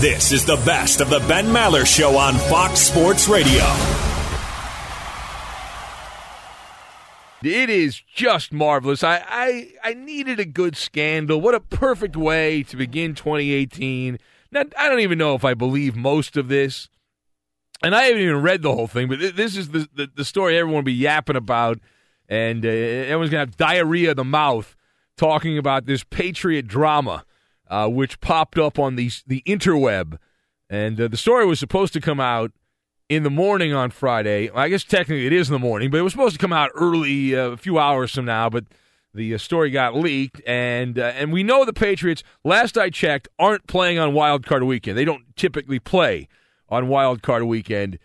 This is the best of the Ben Maller Show on Fox Sports Radio. It is just marvelous. I, I, I needed a good scandal. What a perfect way to begin 2018. Now, I don't even know if I believe most of this. And I haven't even read the whole thing, but this is the, the, the story everyone will be yapping about. And uh, everyone's going to have diarrhea of the mouth talking about this Patriot drama uh, which popped up on the the interweb, and uh, the story was supposed to come out in the morning on Friday. I guess technically it is in the morning, but it was supposed to come out early, uh, a few hours from now. But the uh, story got leaked, and uh, and we know the Patriots. Last I checked, aren't playing on Wild Card Weekend. They don't typically play on Wild Card Weekend,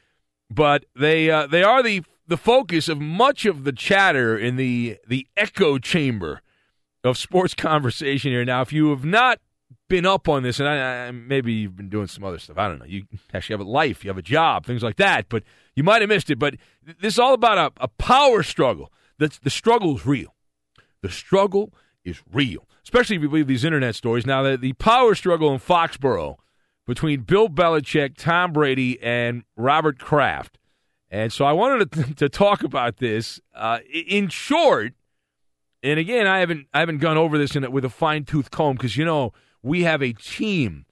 but they uh, they are the the focus of much of the chatter in the the echo chamber of sports conversation here. Now, if you have not been up on this, and I, I, maybe you've been doing some other stuff. I don't know. You actually have a life, you have a job, things like that. But you might have missed it. But this is all about a, a power struggle. That's the struggle is real. The struggle is real, especially if you believe these internet stories. Now, the, the power struggle in Foxborough between Bill Belichick, Tom Brady, and Robert Kraft. And so I wanted to, to talk about this uh, in short. And again, I haven't I haven't gone over this in, with a fine tooth comb because you know we have a team,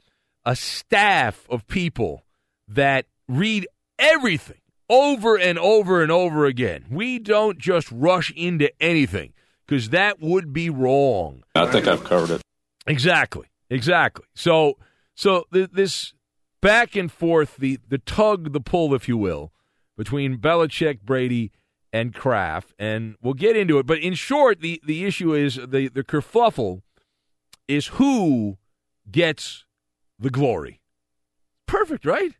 a staff of people that read everything over and over and over again. We don't just rush into anything because that would be wrong. I think I've covered it. Exactly. Exactly. So so th- this back and forth, the the tug, the pull, if you will, between Belichick, Brady, and Kraft, and we'll get into it. But in short, the, the issue is the, the kerfuffle is who gets the glory. Perfect, right?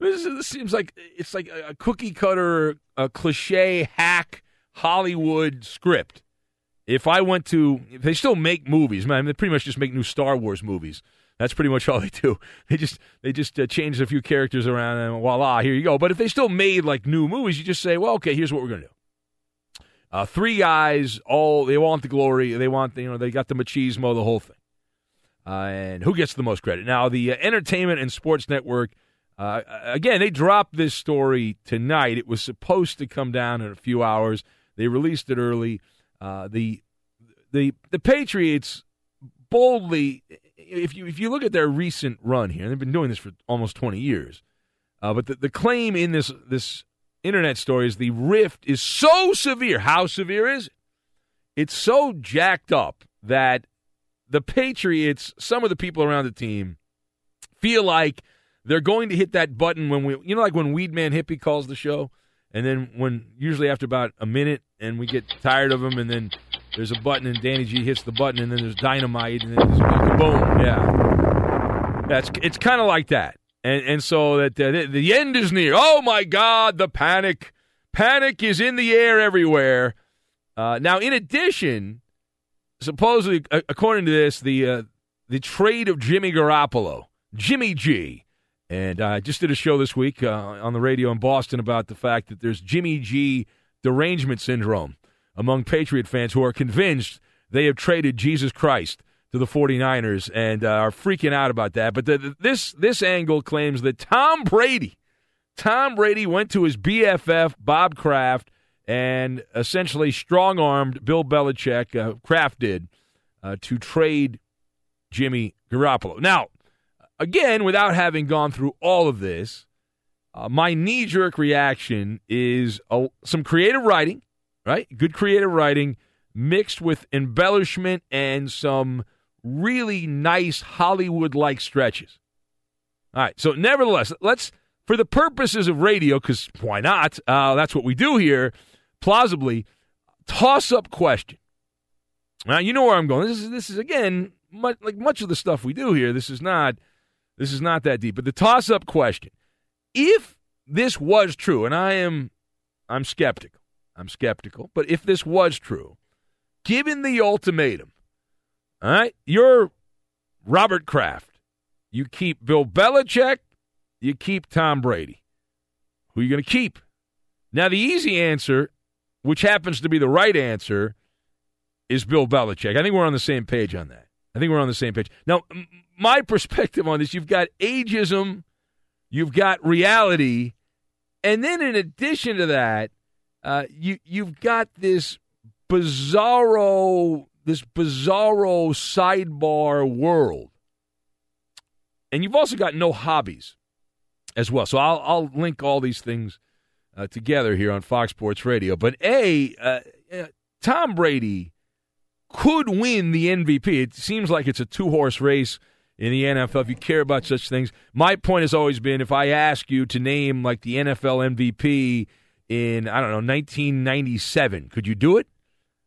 This, this seems like it's like a cookie cutter, a cliche hack Hollywood script. If I went to, they still make movies, man, they pretty much just make new Star Wars movies. That's pretty much all they do. They just they just uh, change a few characters around and voila, here you go. But if they still made like new movies, you just say, well, okay, here's what we're gonna do. Uh, three guys, all they want the glory. They want you know they got the machismo, the whole thing. Uh, and who gets the most credit? Now the uh, Entertainment and Sports Network. Uh, again, they dropped this story tonight. It was supposed to come down in a few hours. They released it early. The the the Patriots boldly, if you if you look at their recent run here, they've been doing this for almost twenty years. Uh, but the, the claim in this this internet story is the rift is so severe. How severe is it? It's so jacked up that the Patriots, some of the people around the team, feel like they're going to hit that button when we, you know, like when Weedman Hippie calls the show, and then when usually after about a minute, and we get tired of him, and then there's a button, and Danny G hits the button, and then there's dynamite, and then there's boom, yeah. That's it's kind of like that, and and so that uh, the, the end is near. Oh my God, the panic, panic is in the air everywhere. Uh, now, in addition, supposedly, according to this, the uh, the trade of Jimmy Garoppolo, Jimmy G, and I just did a show this week uh, on the radio in Boston about the fact that there's Jimmy G derangement syndrome among Patriot fans who are convinced they have traded Jesus Christ to the 49ers and uh, are freaking out about that. But the, this this angle claims that Tom Brady, Tom Brady went to his BFF Bob Kraft and essentially strong armed Bill Belichick. Uh, Kraft did uh, to trade Jimmy Garoppolo. Now again, without having gone through all of this, uh, my knee jerk reaction is a, some creative writing, right? Good creative writing mixed with embellishment and some really nice Hollywood like stretches. All right, so nevertheless, let's, for the purposes of radio, because why not? Uh, that's what we do here, plausibly, toss up question. Now, you know where I'm going. This is, this is again, much, like much of the stuff we do here, this is not this is not that deep. But the toss up question if this was true, and I am I'm skeptical. I'm skeptical. But if this was true, given the ultimatum, all right, you're Robert Kraft. You keep Bill Belichick, you keep Tom Brady. Who are you going to keep? Now, the easy answer, which happens to be the right answer, is Bill Belichick. I think we're on the same page on that. I think we're on the same page. Now, my perspective on this, you've got ageism, you've got reality, and then in addition to that, uh, you you've got this bizarro this bizarro sidebar world, and you've also got no hobbies as well. So I'll I'll link all these things uh, together here on Fox Sports Radio. But a uh, uh Tom Brady could win the MVP. It seems like it's a two horse race in the NFL if you care about such things. My point has always been if I ask you to name like the NFL MVP in, I don't know, 1997, could you do it?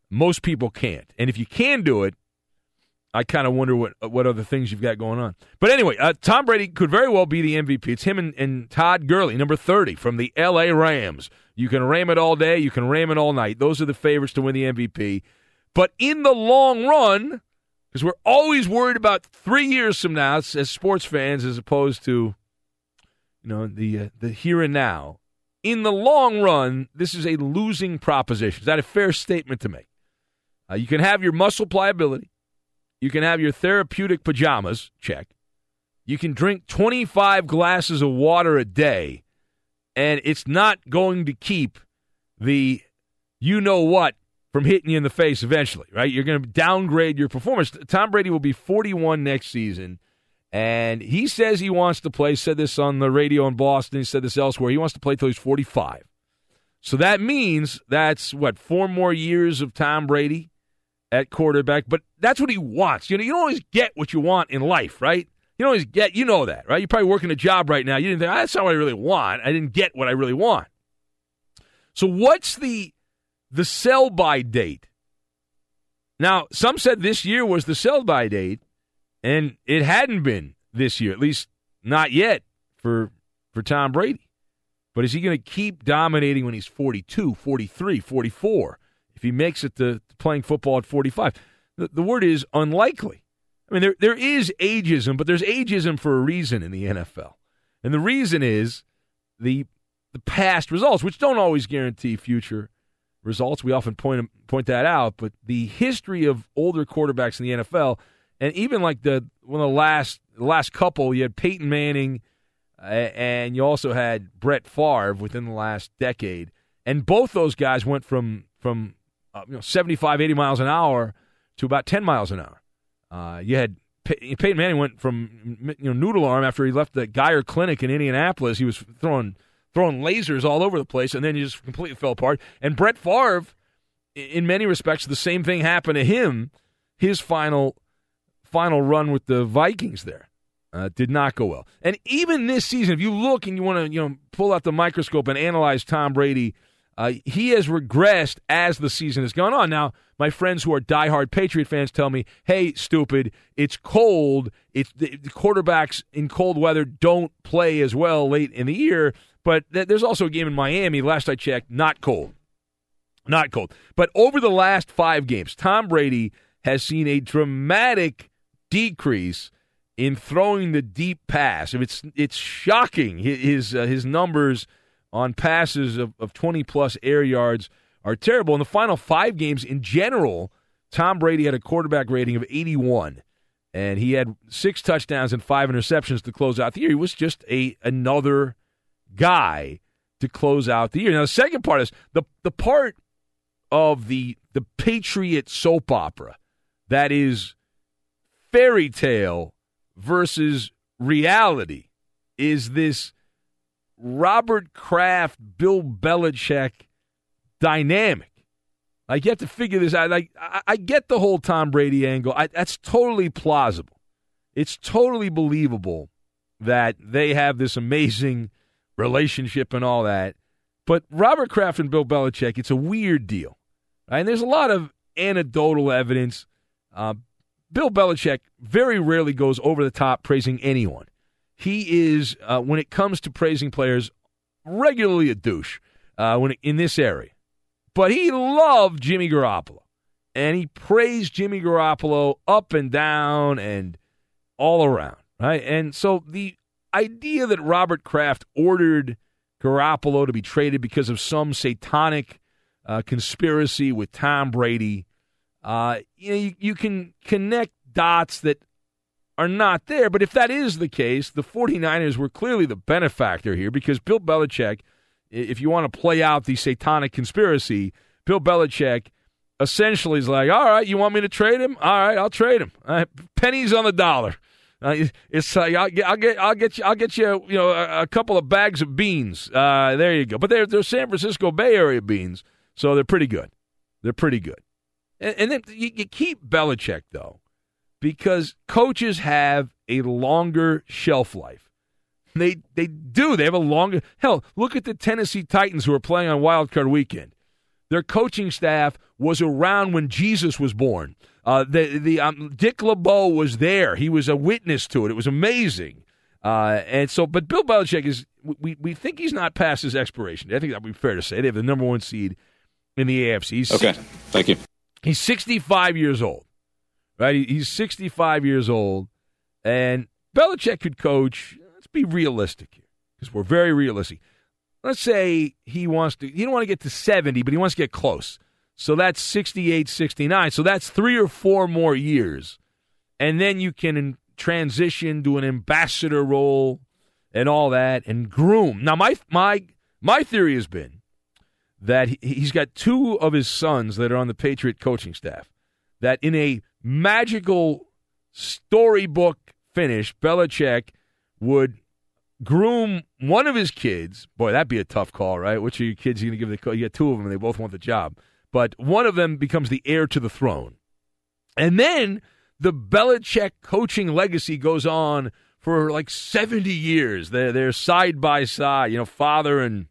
Most people can't. And if you can do it, I kind of wonder what what other things you've got going on. But anyway, uh, Tom Brady could very well be the MVP. It's him and, and Todd Gurley, number 30 from the L.A. Rams. You can ram it all day, you can ram it all night. Those are the favorites to win the MVP. But in the long run, because we're always worried about three years from now as sports fans, as opposed to you know the uh, the here and now. In the long run, this is a losing proposition. Is that a fair statement to make? Uh, you can have your muscle pliability, you can have your therapeutic pajamas. Check. You can drink 25 glasses of water a day, and it's not going to keep the you know what from hitting you in the face eventually, right? You're going to downgrade your performance. Tom Brady will be 41 next season, and he says he wants to play. Said this on the radio in Boston. He said this elsewhere. He wants to play till he's 45. So that means that's what four more years of Tom Brady at quarterback. But that's what he wants. You know, you don't always get what you want in life, right? You don't always get. You know that, right? You're probably working a job right now. You didn't think ah, that's not what I really want. I didn't get what I really want. So what's the the sell by date. Now, some said this year was the sell by date, and it hadn't been this year, at least not yet for for Tom Brady. But is he going to keep dominating when he's 42, 43, 44? If he makes it to, playing football at 45, the, the word is unlikely. I mean, there there is ageism, but there's ageism for a reason in the NFL, and the reason is the the past results, which don't always guarantee future results. We often point point that out, but the history of older quarterbacks in the NFL, and even like the one of the last the last couple, you had Peyton Manning, uh, and you also had Brett Favre within the last decade, and both those guys went from from uh, you know 75, 80 miles an hour to about 10 miles an hour. Uh, you had Pey- Peyton Manning went from you know noodle arm after he left the Geyer Clinic in Indianapolis. He was throwing throwing lasers all over the place, and then he just completely fell apart. And Brett Favre, in many respects, the same thing happened to him. His final final run with the Vikings there uh, did not go well. And even this season, if you look and you want to you know pull out the microscope and analyze Tom Brady, uh, he has regressed as the season has gone on. Now, my friends who are diehard Patriot fans tell me, "Hey, stupid! It's cold. It's the, the quarterbacks in cold weather don't play as well late in the year." But th- there's also a game in Miami. Last I checked, not cold, not cold. But over the last five games, Tom Brady has seen a dramatic decrease in throwing the deep pass. It's it's shocking his uh, his numbers on passes of, of 20 plus air yards are terrible. In the final five games in general, Tom Brady had a quarterback rating of 81, and he had six touchdowns and five interceptions to close out the year. He was just a another guy to close out the year. Now, the second part is the the part of the the Patriot soap opera that is fairy tale versus reality is this Robert Kraft, Bill Belichick dynamic. Like you have to figure this out. Like I, I get the whole Tom Brady angle. I, that's totally plausible. It's totally believable that they have this amazing relationship and all that. But Robert Kraft and Bill Belichick, it's a weird deal. Right? And there's a lot of anecdotal evidence. Uh, Bill Belichick very rarely goes over the top praising anyone. He is, uh, when it comes to praising players, regularly a douche uh, when in this area. But he loved Jimmy Garoppolo, and he praised Jimmy Garoppolo up and down and all around. Right, and so the idea that Robert Kraft ordered Garoppolo to be traded because of some satanic uh, conspiracy with Tom Brady, uh, you know, you, you can connect dots that are not there. But if that is the case, the 49ers were clearly the benefactor here because Bill Belichick, if you want to play out the satanic conspiracy, Bill Belichick essentially is like, all right, you want me to trade him? All right, I'll trade him. pennies on the dollar. Uh, it's like I'll get, I'll get, I'll get you, I'll get you, you know, a, a couple of bags of beans. Uh, there you go. But they're they're San Francisco Bay Area beans, so they're pretty good. They're pretty good. And, and then you, you keep Belichick though, because coaches have a longer shelf life. They they do. They have a longer. Hell, look at the Tennessee Titans who are playing on Wild Card Weekend. Their coaching staff was around when Jesus was born. Uh, the the um, Dick LeBeau was there. He was a witness to it. It was amazing. Uh, and so, but Bill Belichick is we we think he's not past his expiration. I think that would be fair to say. They have the number one seed in the AFC. He's okay, thank you. He's 65 years old, right? He's 65 years old, and Belichick could coach. Let's be realistic here, because we're very realistic. Let's say he wants to. He don't want to get to 70, but he wants to get close. So that's 68, 69. So that's three or four more years. And then you can transition to an ambassador role and all that and groom. Now, my, my, my theory has been that he's got two of his sons that are on the Patriot coaching staff. That in a magical storybook finish, Belichick would groom one of his kids. Boy, that'd be a tough call, right? Which of your kids are you going to give the call? You got two of them, and they both want the job but one of them becomes the heir to the throne. And then the Belichick coaching legacy goes on for like 70 years. They're, they're side by side, you know, father and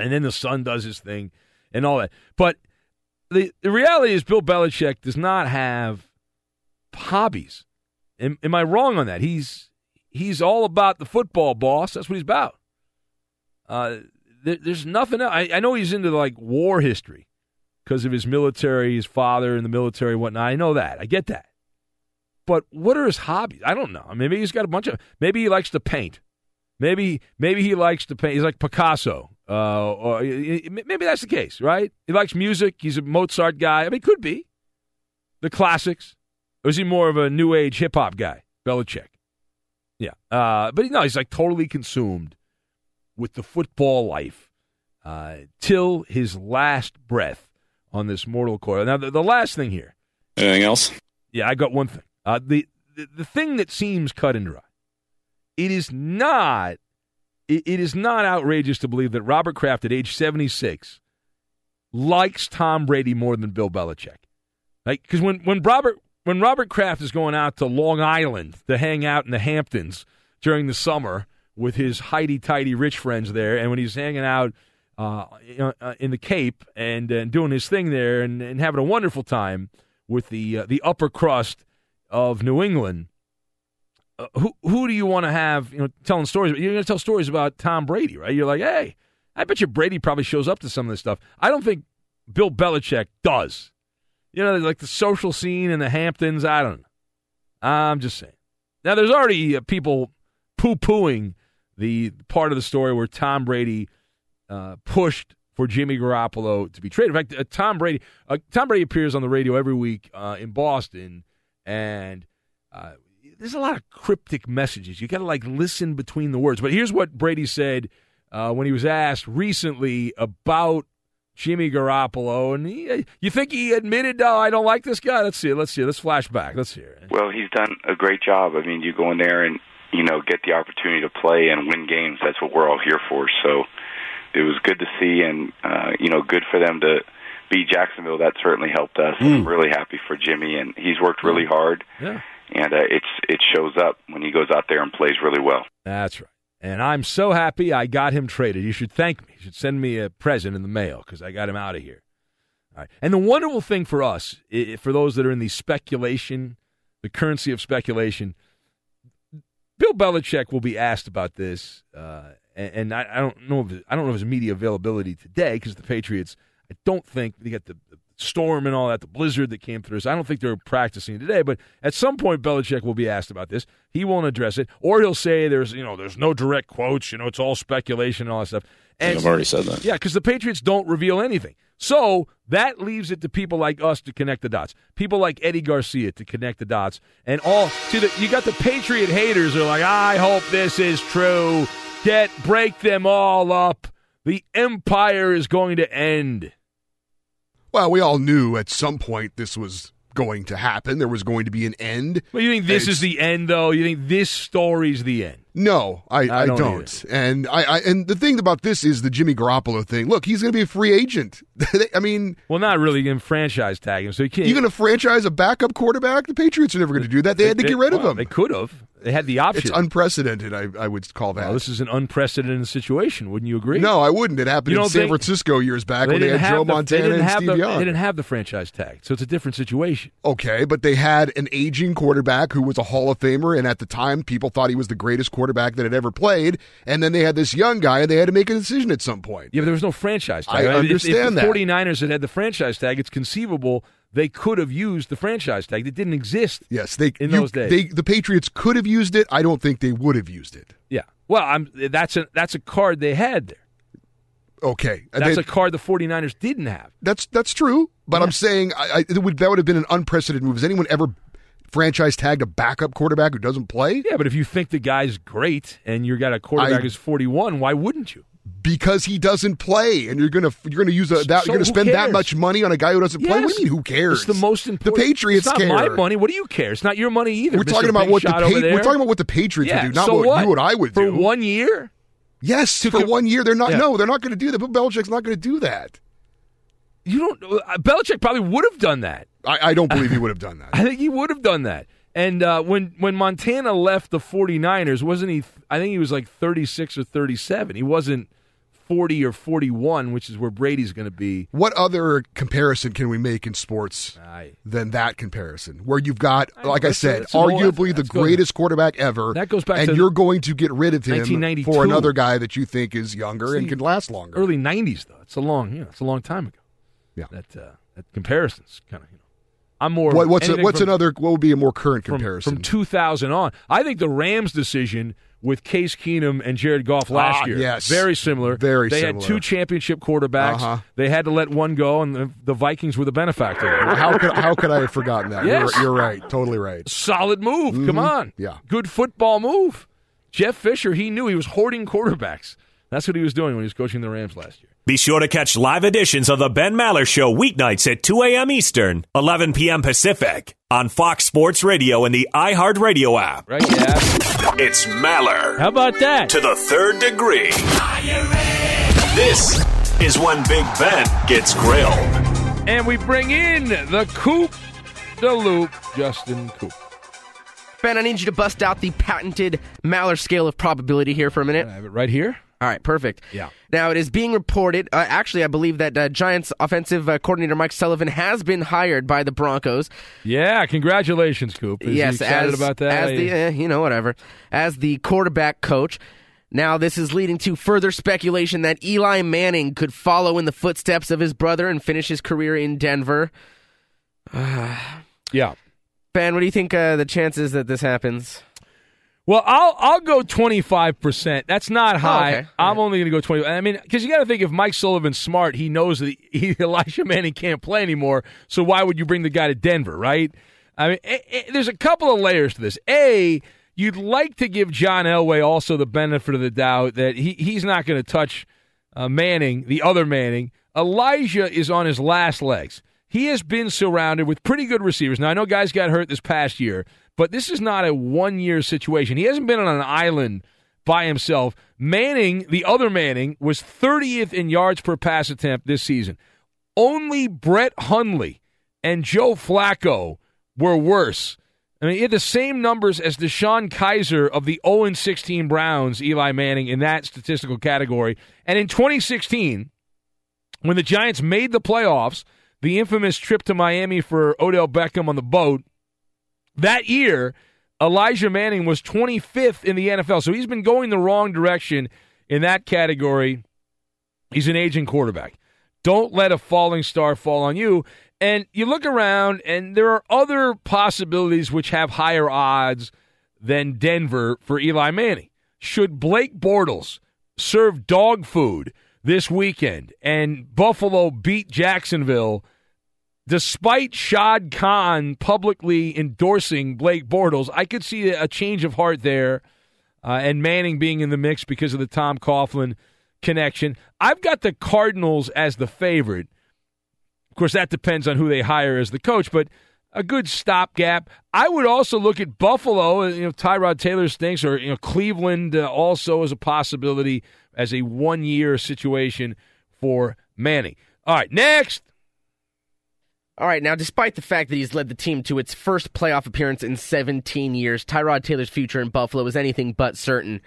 and then the son does his thing and all that. But the, the reality is Bill Belichick does not have hobbies. Am, am I wrong on that? He's he's all about the football, boss. That's what he's about. Uh, there, there's nothing else. I, I know he's into like war history because of his military, his father in the military, whatnot. I know that. I get that. But what are his hobbies? I don't know. Maybe he's got a bunch of. Maybe he likes to paint. Maybe maybe he likes to paint. He's like Picasso. Uh, or maybe that's the case, right? He likes music. He's a Mozart guy. I mean, could be the classics. Or is he more of a new age hip hop guy? Belichick. Yeah. Uh, but no, he's like totally consumed with the football life uh, till his last breath on this mortal coil. Now, the, the, last thing here. Anything else? Yeah, I got one thing. Uh, the, the the thing that seems cut and dry. It is not it, is not outrageous to believe that Robert Kraft at age 76 likes Tom Brady more than Bill Belichick. Like, because when, when Robert when Robert Kraft is going out to Long Island to hang out in the Hamptons during the summer with his highty tighty rich friends there, and when he's hanging out uh, uh, in the Cape and, and doing his thing there and, and having a wonderful time with the uh, the upper crust of New England, uh, who who do you want to have? You know, telling stories. You're going to tell stories about Tom Brady, right? You're like, hey, I bet you Brady probably shows up to some of this stuff. I don't think Bill Belichick does. You know, like the social scene in the Hamptons. I don't know. I'm just saying. Now, there's already uh, people poo pooing the part of the story where Tom Brady uh, pushed for Jimmy Garoppolo to be traded. In fact, uh, Tom Brady, uh, Tom Brady appears on the radio every week uh, in Boston, and uh, there's a lot of cryptic messages. You got to like listen between the words. But here's what Brady said uh, when he was asked recently about Jimmy Garoppolo, and he, uh, you think he admitted, "Oh, I don't like this guy." Let's see. Let's see. Let's flash back. Let's hear. It. Well, he's done a great job. I mean, you go in there and you know get the opportunity to play and win games. That's what we're all here for. So it was good to see, and uh, you know, good for them to beat Jacksonville. That certainly helped us. Mm. I'm really happy for Jimmy, and he's worked really hard. Yeah and uh, it's it shows up when he goes out there and plays really well. That's right. And I'm so happy I got him traded. You should thank me. You should send me a present in the mail because I got him out of here. All right. And the wonderful thing for us, for those that are in the speculation, the currency of speculation, Bill Belichick will be asked about this, uh, and, I, I, don't know if I don't know if his media availability today because the Patriots. I don't think they got the storm and all that, the blizzard that came through. So I don't think they're practicing today, but at some point Belichick will be asked about this. He won't address it, or he'll say there's you know there's no direct quotes. You know, it's all speculation and all that stuff. And I've already said that. Yeah, because the Patriots don't reveal anything. So that leaves it to people like us to connect the dots. People like Eddie Garcia to connect the dots. And all see the you got the Patriot haters are like, I hope this is true. Get break them all up. The empire is going to end. Well, we all knew at some point this was going to happen. There was going to be an end. Well, you think this is the end, though? You think this story's the end? No, I, I, I don't. don't. And I, I, and the thing about this is the Jimmy Garoppolo thing. Look, he's going to be a free agent. I mean, well, not really. Going to franchise tag him, so you can't. You going to franchise a backup quarterback? The Patriots are never going to do that. They, they had to they, get rid well, of him. They could have. They had the option. It's unprecedented. I, I would call that. Well, this is an unprecedented situation. Wouldn't you agree? No, I wouldn't. It happened in San think, Francisco years back when they had Joe the, Montana and Steve the, Young. They didn't have the franchise tag, so it's a different situation. Okay, but they had an aging quarterback who was a Hall of Famer, and at the time, people thought he was the greatest quarterback that had ever played. And then they had this young guy, and they had to make a decision at some point. Yeah, but there was no franchise tag. I understand if, if the 49ers had had the franchise tag, it's conceivable they could have used the franchise tag. It didn't exist. Yes, they in you, those days. They, the Patriots could have used it. I don't think they would have used it. Yeah. Well, I'm, that's a that's a card they had there. Okay, that's they, a card the 49ers didn't have. That's that's true, but yeah. I'm saying I, I, would, that would have been an unprecedented move. Has anyone ever franchise tagged a backup quarterback who doesn't play? Yeah, but if you think the guy's great and you got a quarterback who's 41, why wouldn't you? because he doesn't play, and you're gonna you're gonna use a, that so you're gonna spend that much money on a guy who doesn't yes. play. What do you mean? Who cares? It's the most important. The Patriots it's not care. my money. What do you care? It's not your money either. We're Mr. talking about Big what the pa- we're talking about what the Patriots yeah, would do, not so what, what? you what I would for do for one year. Yes, for one year. They're not. Yeah. No, they're not going to do that. But Belichick's not going to do that. You don't. Uh, Belichick probably would have done that. I, I don't believe he would have done that. I think he would have done that. And uh, when when Montana left the 49ers, wasn't he? I think he was like 36 or 37. He wasn't 40 or 41, which is where Brady's going to be. What other comparison can we make in sports Aye. than that comparison? Where you've got, I know, like I said, that's an old- arguably the greatest quarterback ever. That goes back and you're going to get rid of him for another guy that you think is younger and can last longer. Early 90s, though. It's a long, know, it's a long time ago. Yeah. That, uh, that comparison's kind of, you know. I'm more. What, what's a, what's from- another? What would be a more current comparison? from 2000 on. I think the Rams' decision with Case Keenum and Jared Goff last Ah, year, yes. very similar. Very similar. They similar. had two championship quarterbacks. Uh-huh. They had to let one go, and the, the Vikings were the benefactor. how could how could I have forgotten that? Yes. You're, you're right. Totally right. Solid move. Come Mhm. on. Yeah. Good football move. Jeff Fisher, he knew he was hoarding quarterbacks. That's what he was doing when he was coaching the Rams last year. Be sure to catch live editions of The Ben Maller Show weeknights at 2 a.m. Eastern, 11 p.m. Pacific on Fox Sports Radio and the iHeartRadio app. Right, yeah. It's Maller. How about that? To the third degree. This is when Big Ben gets grilled. And we bring in the Coop, the Loop, Justin Coop. Ben, I need you to bust out the patented Maller scale of probability here for a minute. I have it right here. All right, perfect. Yeah. Now, it is being reported, uh, actually, I believe that uh, Giants offensive uh, coordinator Mike Sullivan has been hired by the Broncos. Yeah, congratulations, Coop. Is yes, excited as, about that? As the, eh, you know, whatever. As the quarterback coach. Now, this is leading to further speculation that Eli Manning could follow in the footsteps of his brother and finish his career in Denver. yeah. Ben, what do you think uh, the chances that this happens? Well, I'll I'll go twenty five percent. That's not high. Oh, okay. I'm only going to go twenty. I mean, because you got to think if Mike Sullivan's smart, he knows that he, Elijah Manning can't play anymore. So why would you bring the guy to Denver, right? I mean, eh, eh, there's a couple of layers to this. A, you'd like to give John Elway also the benefit of the doubt that he he's not going to touch uh, Manning, the other Manning. Elijah is on his last legs. He has been surrounded with pretty good receivers. Now I know guys got hurt this past year, but this is not a one year situation. He hasn't been on an island by himself. Manning, the other Manning, was 30th in yards per pass attempt this season. Only Brett Hundley and Joe Flacco were worse. I mean, he had the same numbers as DeShone Kizer of the 0 16 Browns, Eli Manning, in that statistical category. And in 2016, when the Giants made the playoffs, the infamous trip to Miami for Odell Beckham on the boat, that year, Elijah Manning was 25th in the NFL. So he's been going the wrong direction in that category. He's an aging quarterback. Don't let a falling star fall on you. And you look around, and there are other possibilities which have higher odds than Denver for Eli Manning. Should Blake Bortles serve dog food this weekend and Buffalo beat Jacksonville, despite Shad Khan publicly endorsing Blake Bortles, I could see a change of heart there uh, and Manning being in the mix because of the Tom Coughlin connection. I've got the Cardinals as the favorite. Of course, that depends on who they hire as the coach, but a good stopgap. I would also look at Buffalo. You know, Tyrod Taylor stinks, or you know, Cleveland uh, also as a possibility as a one-year situation for Manning. All right, next. All right, now, despite the fact that he's led the team to its first playoff appearance in 17 years, Tyrod Taylor's future in Buffalo is anything but certain.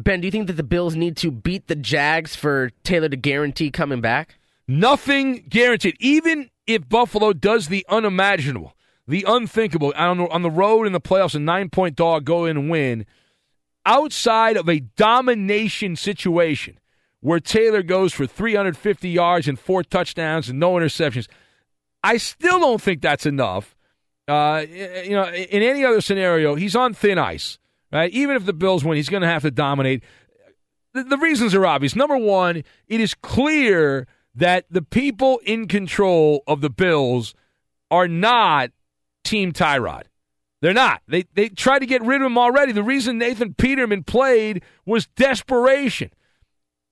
Ben, do you think that the Bills need to beat the Jags for Taylor to guarantee coming back? Nothing guaranteed. Even if Buffalo does the unimaginable, the unthinkable on the, road in the playoffs, a nine point dog go in and win, outside of a domination situation where Taylor goes for 350 yards and four touchdowns and no interceptions, I still don't think that's enough. Uh, you know, in any other scenario, he's on thin ice. Right? Even if the Bills win, he's going to have to dominate. The, the reasons are obvious. Number one, it is clear that the people in control of the Bills are not Team Tyrod. They're not. They they tried to get rid of him already. The reason Nathan Peterman played was desperation.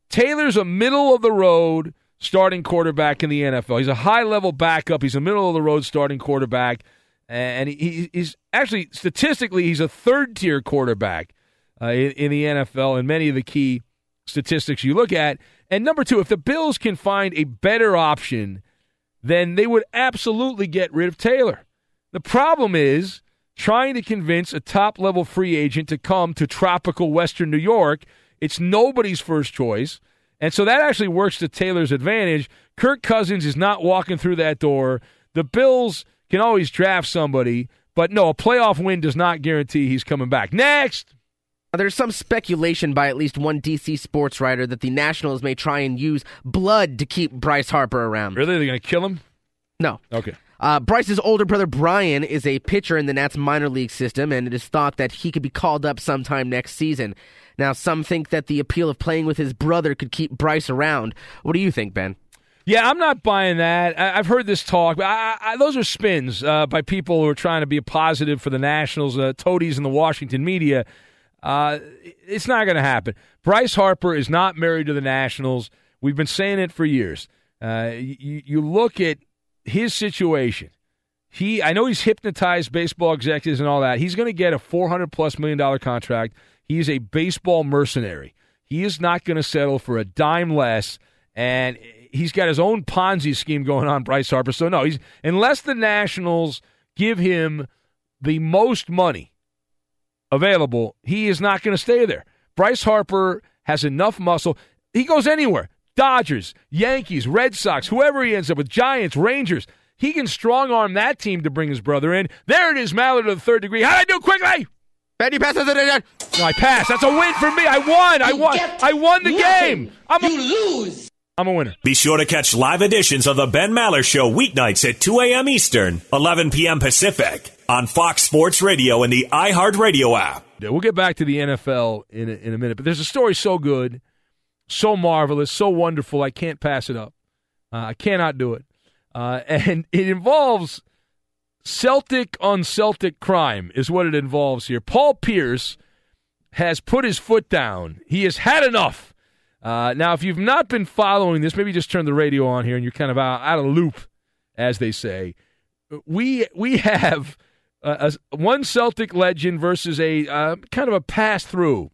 Taylor's a middle of the road starting quarterback in the NFL. He's a high level backup. He's a middle of the road starting quarterback, and he, he's actually statistically he's a third tier quarterback uh, in, in the NFL in many of the key statistics you look at. And number two, if the Bills can find a better option, then they would absolutely get rid of Taylor. The problem is trying to convince a top level free agent to come to tropical Western New York. It's nobody's first choice. And so that actually works to Taylor's advantage. Kirk Cousins is not walking through that door. The Bills can always draft somebody, but no, a playoff win does not guarantee he's coming back. Next. There's some speculation by at least one DC sports writer that the Nationals may try and use blood to keep Bryce Harper around. Really? They're going to kill him? No. Okay. Uh, Bryce's older brother Brian is a pitcher in the Nats minor league system, and it is thought that he could be called up sometime next season. Now, some think that the appeal of playing with his brother could keep Bryce around. What do you think, Ben? Yeah, I'm not buying that. I, have heard this talk, but I, I, those are spins uh, by people who are trying to be a positive for the Nationals, uh, toadies in the Washington media. Uh, it's not going to happen. Bryce Harper is not married to the Nationals. We've been saying it for years. Uh, you, you look at his situation. He, I know he's hypnotized baseball executives and all that. He's going to get a 400 plus million dollar contract. He is a baseball mercenary. He is not going to settle for a dime less, and he's got his own Ponzi scheme going on, Bryce Harper. So no, he's unless the Nationals give him the most money available, he is not going to stay there. Bryce Harper has enough muscle. He goes anywhere. Dodgers, Yankees, Red Sox, whoever he ends up with, Giants, Rangers. He can strong arm that team to bring his brother in. There it is, Maller to the third degree. How'd I do quickly? Benny passes it in. No, I passed. That's a win for me. I won. I won. I won the game. I'm a, you lose. I'm a winner. Be sure to catch live editions of the Ben Maller Show weeknights at 2 a.m. Eastern, 11 p.m. Pacific on Fox Sports Radio and the iHeartRadio app. Yeah, we'll get back to the NFL in a, in a minute, but there's a story so good, so marvelous, so wonderful, I can't pass it up. Uh, I cannot do it. Uh, and it involves Celtic on Celtic crime, is what it involves here. Paul Pierce has put his foot down. He has had enough uh, now, if you've not been following this, maybe just turn the radio on here and you're kind of out, out of loop, as they say. We we have a, one Celtic legend versus a uh, kind of a pass through.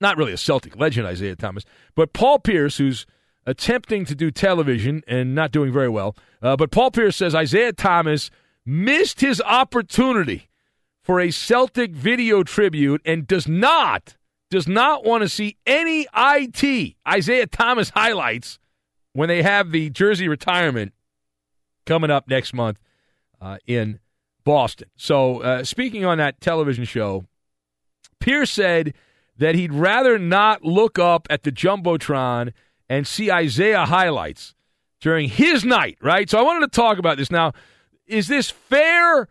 Not really a Celtic legend, Isaiah Thomas, but Paul Pierce, who's attempting to do television and not doing very well. Uh, but Paul Pierce says Isaiah Thomas missed his opportunity for a Celtic video tribute and does not does not want to see any IT Isaiah Thomas highlights when they have the jersey retirement coming up next month uh, in Boston. So, uh, speaking on that television show, Pierce said that he'd rather not look up at the Jumbotron and see Isaiah highlights during his night, right? So, I wanted to talk about this. Now, is this fair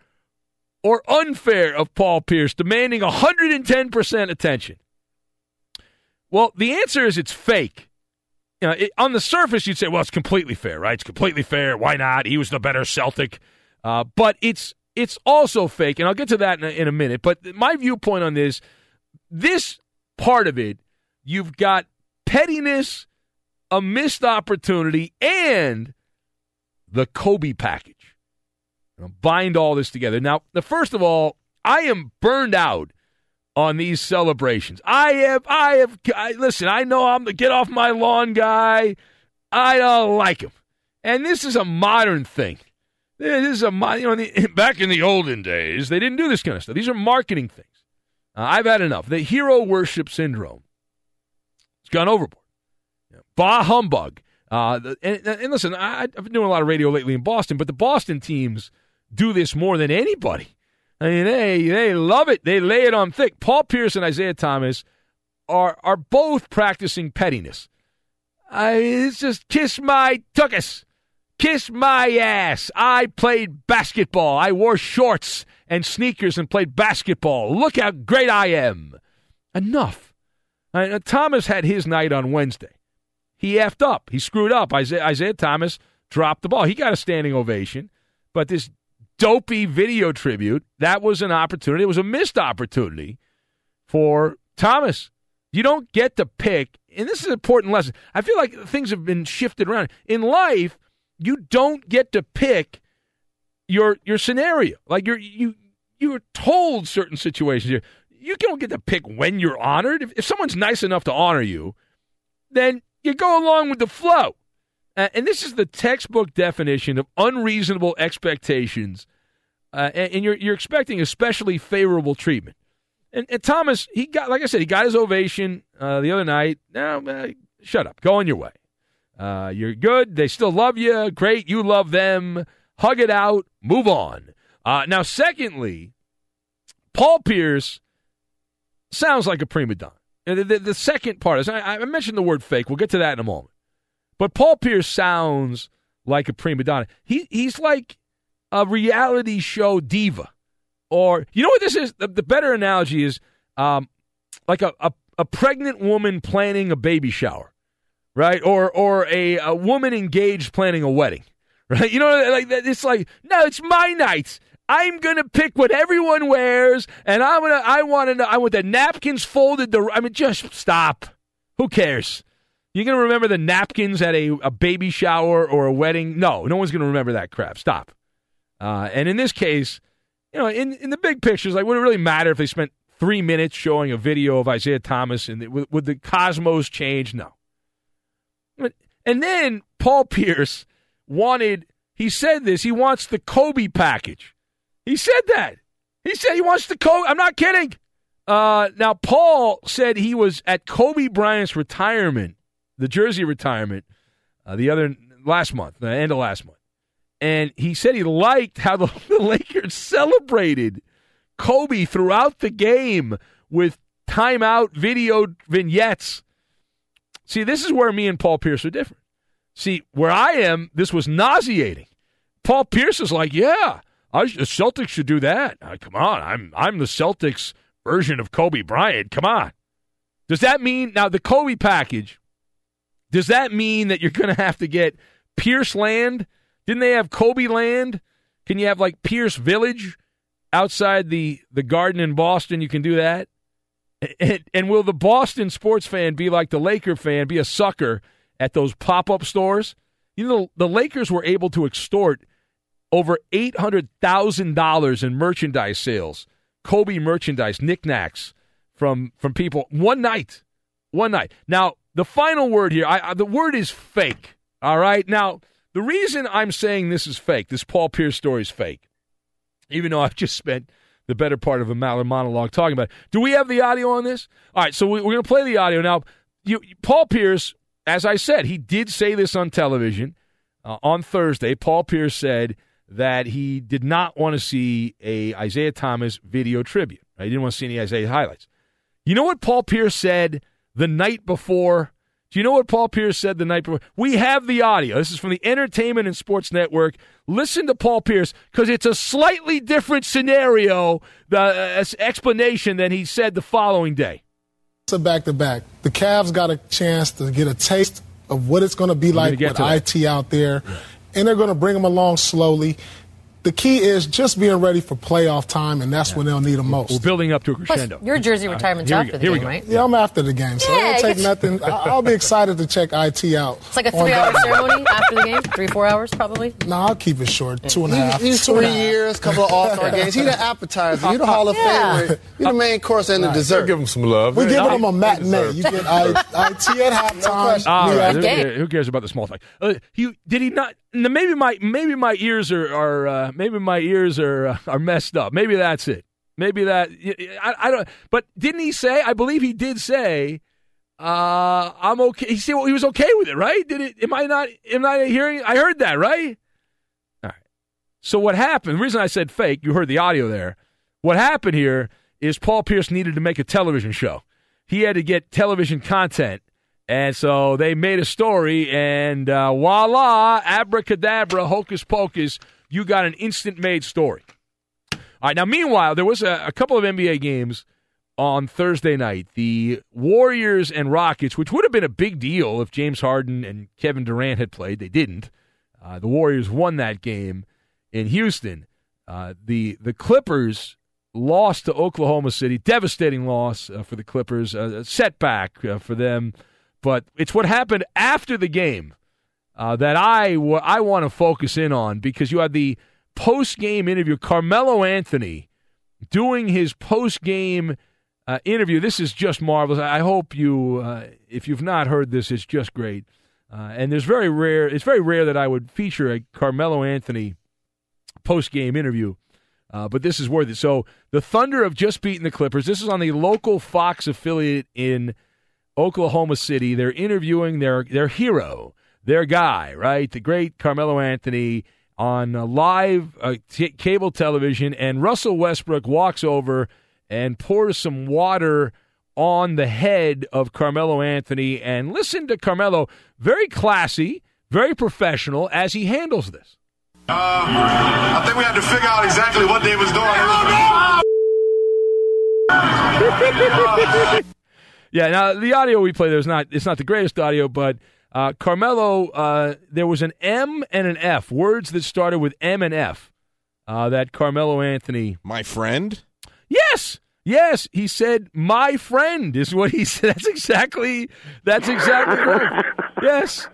or unfair of Paul Pierce demanding 110% attention? Well, the answer is it's fake. You know, it, on the surface, you'd say, well, it's completely fair, right? It's completely fair. Why not? He was the better Celtic. Uh, but it's it's also fake, and I'll get to that in a, in a minute. But my viewpoint on this, this part of it, you've got pettiness, a missed opportunity, and the Kobe package. Bind all this together. Now, the first of all, I am burned out on these celebrations. I have, I have, I, listen, I know I'm the get off my lawn guy. I don't like him. And this is a modern thing. This is a, you know, the, back in the olden days, they didn't do this kind of stuff. These are marketing things. Uh, I've had enough. The hero worship syndrome. It's gone overboard. Bah humbug. Uh, and, and, listen, I, I've been doing a lot of radio lately in Boston, but the Boston teams do this more than anybody. I mean, they they love it. They lay it on thick. Paul Pierce and Isaiah Thomas are are both practicing pettiness. I it's just kiss my tuckus, kiss my ass. I played basketball. I wore shorts and sneakers and played basketball. Look how great I am. Enough. Uh, Thomas had his night on Wednesday. He effed up. He screwed up. Isaiah, Isiah Thomas dropped the ball. He got a standing ovation, but this dopey video tribute, that was an opportunity. It was a missed opportunity for Thomas. You don't get to pick, and this is an important lesson. I feel like things have been shifted around. In life, you don't get to pick your your scenario. Like you're you you're told certain situations. You you don't get to pick when you're honored. If, if someone's nice enough to honor you, then you go along with the flow. Uh, and this is the textbook definition of unreasonable expectations. Uh, and, and, you're, you're expecting especially favorable treatment. And, and, Thomas, he got, like I said, he got his ovation uh, the other night. Now, uh, shut up. Go on your way. Uh, you're good. They still love you. Great. You love them. Hug it out. Move on. Uh, now, secondly, Paul Pierce sounds like a prima donna. The, the, the second part is I, I mentioned the word fake. We'll get to that in a moment. But Paul Pierce sounds like a prima donna. He he's like a reality show diva, or you know what this is. The, the better analogy is um, like a, a a pregnant woman planning a baby shower, right? Or or a, a woman engaged planning a wedding, right? You know, like it's like no, it's my night. I'm gonna pick what everyone wears, and I'm gonna. I want to. I want the napkins folded. The. I mean, just stop. Who cares? You're gonna remember the napkins at a, a baby shower or a wedding? No, no one's gonna remember that crap. Stop. Uh, and in this case, you know, in in the big pictures, like, would it really matter if they spent three minutes showing a video of Isaiah Thomas and the, would, would the cosmos change? No. And then Paul Pierce wanted. He said this. He wants the Kobe package. He said that. He said he wants the Kobe. I'm not kidding. Uh, now, Paul said he was at Kobe Bryant's retirement, the jersey retirement, uh, the other last month, the end of last month. And he said he liked how the, the Lakers celebrated Kobe throughout the game with timeout video vignettes. See, this is where me and Paul Pierce are different. See, where I am, this was nauseating. Paul Pierce is like, yeah, I, the Celtics should do that. Uh, come on, I'm I'm the Celtics version of Kobe Bryant. Come on. Does that mean now the Kobe package? Does that mean that you're going to have to get Pierce Land? Didn't they have Kobe Land? Can you have like Pierce Village outside the the Garden in Boston? You can do that. And, and will the Boston sports fan be like the Laker fan, be a sucker at those pop up stores? You know, the Lakers were able to extort over $800,000 in merchandise sales, Kobe merchandise, knickknacks from from people one night. One night. Now, the final word here, I, I, the word is fake. All right? Now, the reason I'm saying this is fake, this Paul Pierce story is fake, even though I've just spent the better part of a Maller monologue talking about it. Do we have the audio on this? All right, so we, are going to play the audio. Now, you, Paul Pierce, as I said, he did say this on television uh, on Thursday. Paul Pierce said that he did not want to see a Isaiah Thomas video tribute. He didn't want to see any Isaiah highlights. You know what Paul Pierce said the night before? Do you know what Paul Pierce said the night before? We have the audio. This is from the Entertainment and Sports Network. Listen to Paul Pierce because it's a slightly different scenario, the uh, explanation than he said the following day. It's a back to back. The Cavs got a chance to get a taste of what it's going to be like with IT out there. And they're going to bring them along slowly. The key is just being ready for playoff time, and that's yeah. when they'll need them most. We're building up to a crescendo. Plus, your jersey retirement's uh, after the game, right? Yeah, I'm after the game, so yeah, it'll take nothing. I'll be excited to check IT out. It's like a three-hour ceremony after the game, three, four hours probably. No, I'll keep it short, two and a half. He's three years, couple of All-Star games. He's the appetizer. You're the Hall of yeah. Famer. You're the main course and the dessert. give him some love. We're giving him a matinee. You get IT at halftime. All right, who cares about the small thing? Uh, he did he not? Maybe my maybe my ears are are uh, maybe my ears are uh, are messed up. Maybe that's it. Maybe that I, I don't. But didn't he say? I believe he did say. Uh, I'm okay. He said well, he was okay with it, right? Did it? Am I not? Am I hearing? I heard that, right? All right. So what happened? The reason I said fake, you heard the audio there. What happened here is Paul Pierce needed to make a television show. He had to get television content and so they made a story, and uh, voila, abracadabra, hocus pocus, you got an instant made story. All right, now, meanwhile, there was a, a couple of NBA games on Thursday night. The Warriors and Rockets, which would have been a big deal if James Harden and Kevin Durant had played. They didn't. Uh, the Warriors won that game in Houston. Uh, the the Clippers lost to Oklahoma City, devastating loss uh, for the Clippers, a setback uh, for them. But it's what happened after the game uh, that I, w- I want to focus in on because you had the post game interview. Carmelo Anthony doing his post game uh, interview. This is just marvelous. I hope you, uh, if you've not heard this, it's just great. Uh, and there's very rare. It's very rare that I would feature a Carmelo Anthony post game interview. Uh, but this is worth it. So the Thunder have just beaten the Clippers. This is on the local Fox affiliate in Oklahoma City. They're interviewing their their hero, their guy, right? The great Carmelo Anthony on uh, live uh, t- cable television, and Russell Westbrook walks over and pours some water on the head of Carmelo Anthony. And listen to Carmelo, very classy, very professional as he handles this. Uh, I think we had to figure out exactly what they was doing. yeah, now the audio we play there is not it's not the greatest audio, but uh, Carmelo, uh, there was an M and an F, words that started with M and F. Uh, that Carmelo Anthony, my friend. Yes, yes, he said, "My friend" is what he said. That's exactly that's exactly right. Yes,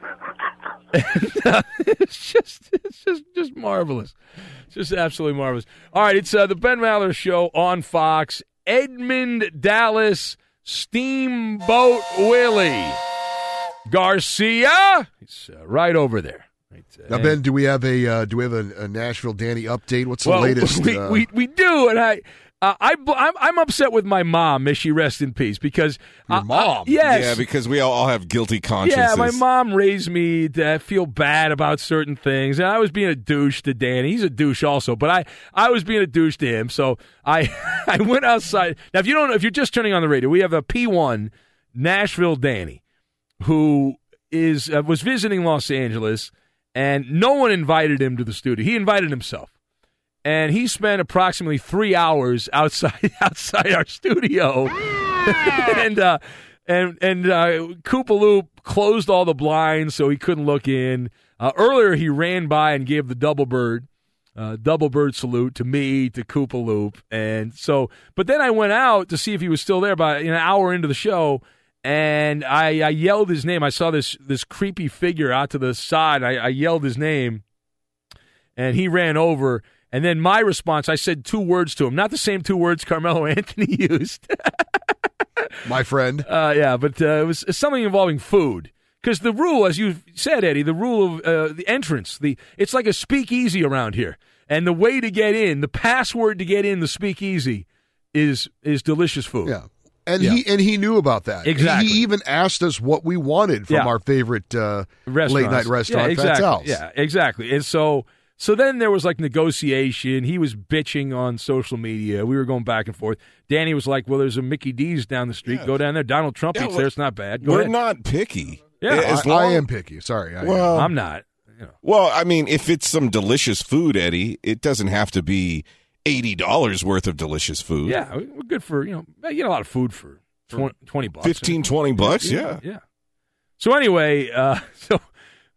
and, uh, it's just it's just just marvelous, just absolutely marvelous. All right, it's uh, the Ben Maller Show on Fox. Edmund Dallas Steamboat Willie Garcia. He's uh, right over there. Right, Now, Ben, do we have a uh, do we have a, a Nashville Danny update? What's the well, latest? We, uh, we, we do, and I. Uh, I, I'm, I'm upset with my mom. May she rest in peace. Because Your mom, yes, yeah, because we all, all have guilty consciences. Yeah, my mom raised me to feel bad about certain things, and I was being a douche to Danny. He's a douche also, but I, I was being a douche to him. So I I went outside. Now, if you don't, if you're just turning on the radio, we have a P1 Nashville Danny, who is uh, was visiting Los Angeles, and no one invited him to the studio. He invited himself and he spent approximately three hours outside outside our studio, and uh, and and uh, Koopaloop closed all the blinds so he couldn't look in. Uh, earlier, he ran by and gave the double bird. Uh, double bird salute to me to Koopa Loop, and so. But then I went out to see if he was still there. By an hour into the show, and I, I yelled his name. I saw this this creepy figure out to the side. I, I yelled his name, and he ran over. And then my response, I said two words to him, not the same two words Carmelo Anthony used. my friend. Uh, yeah, but uh, it was something involving food. Because the rule, as you said, Eddie, the rule of uh, the entrance, the it's like a speakeasy around here, and the way to get in, the password to get in the speakeasy, is is delicious food. Yeah. And Yeah. he and he knew about that. Exactly. He even asked us what we wanted from Yeah. our favorite uh, late night restaurant, yeah, exactly. Yeah, exactly. And so, so then there was like negotiation. He was bitching on social media. We were going back and forth. Danny was like, "Well, there's a Mickey D's down the street. Go down there. Donald Trump Yeah, eats well, there. It's not bad. Go We're ahead." not picky. Yeah, As I, long- I am picky. Sorry. I Well, I'm not. Well, I mean, if it's some delicious food, Eddie, it doesn't have to be eighty dollars worth of delicious food. Yeah, we're good for you know. You get a lot of food for 20, 20 bucks. 15, 20 bucks, yeah. yeah. So anyway, uh, so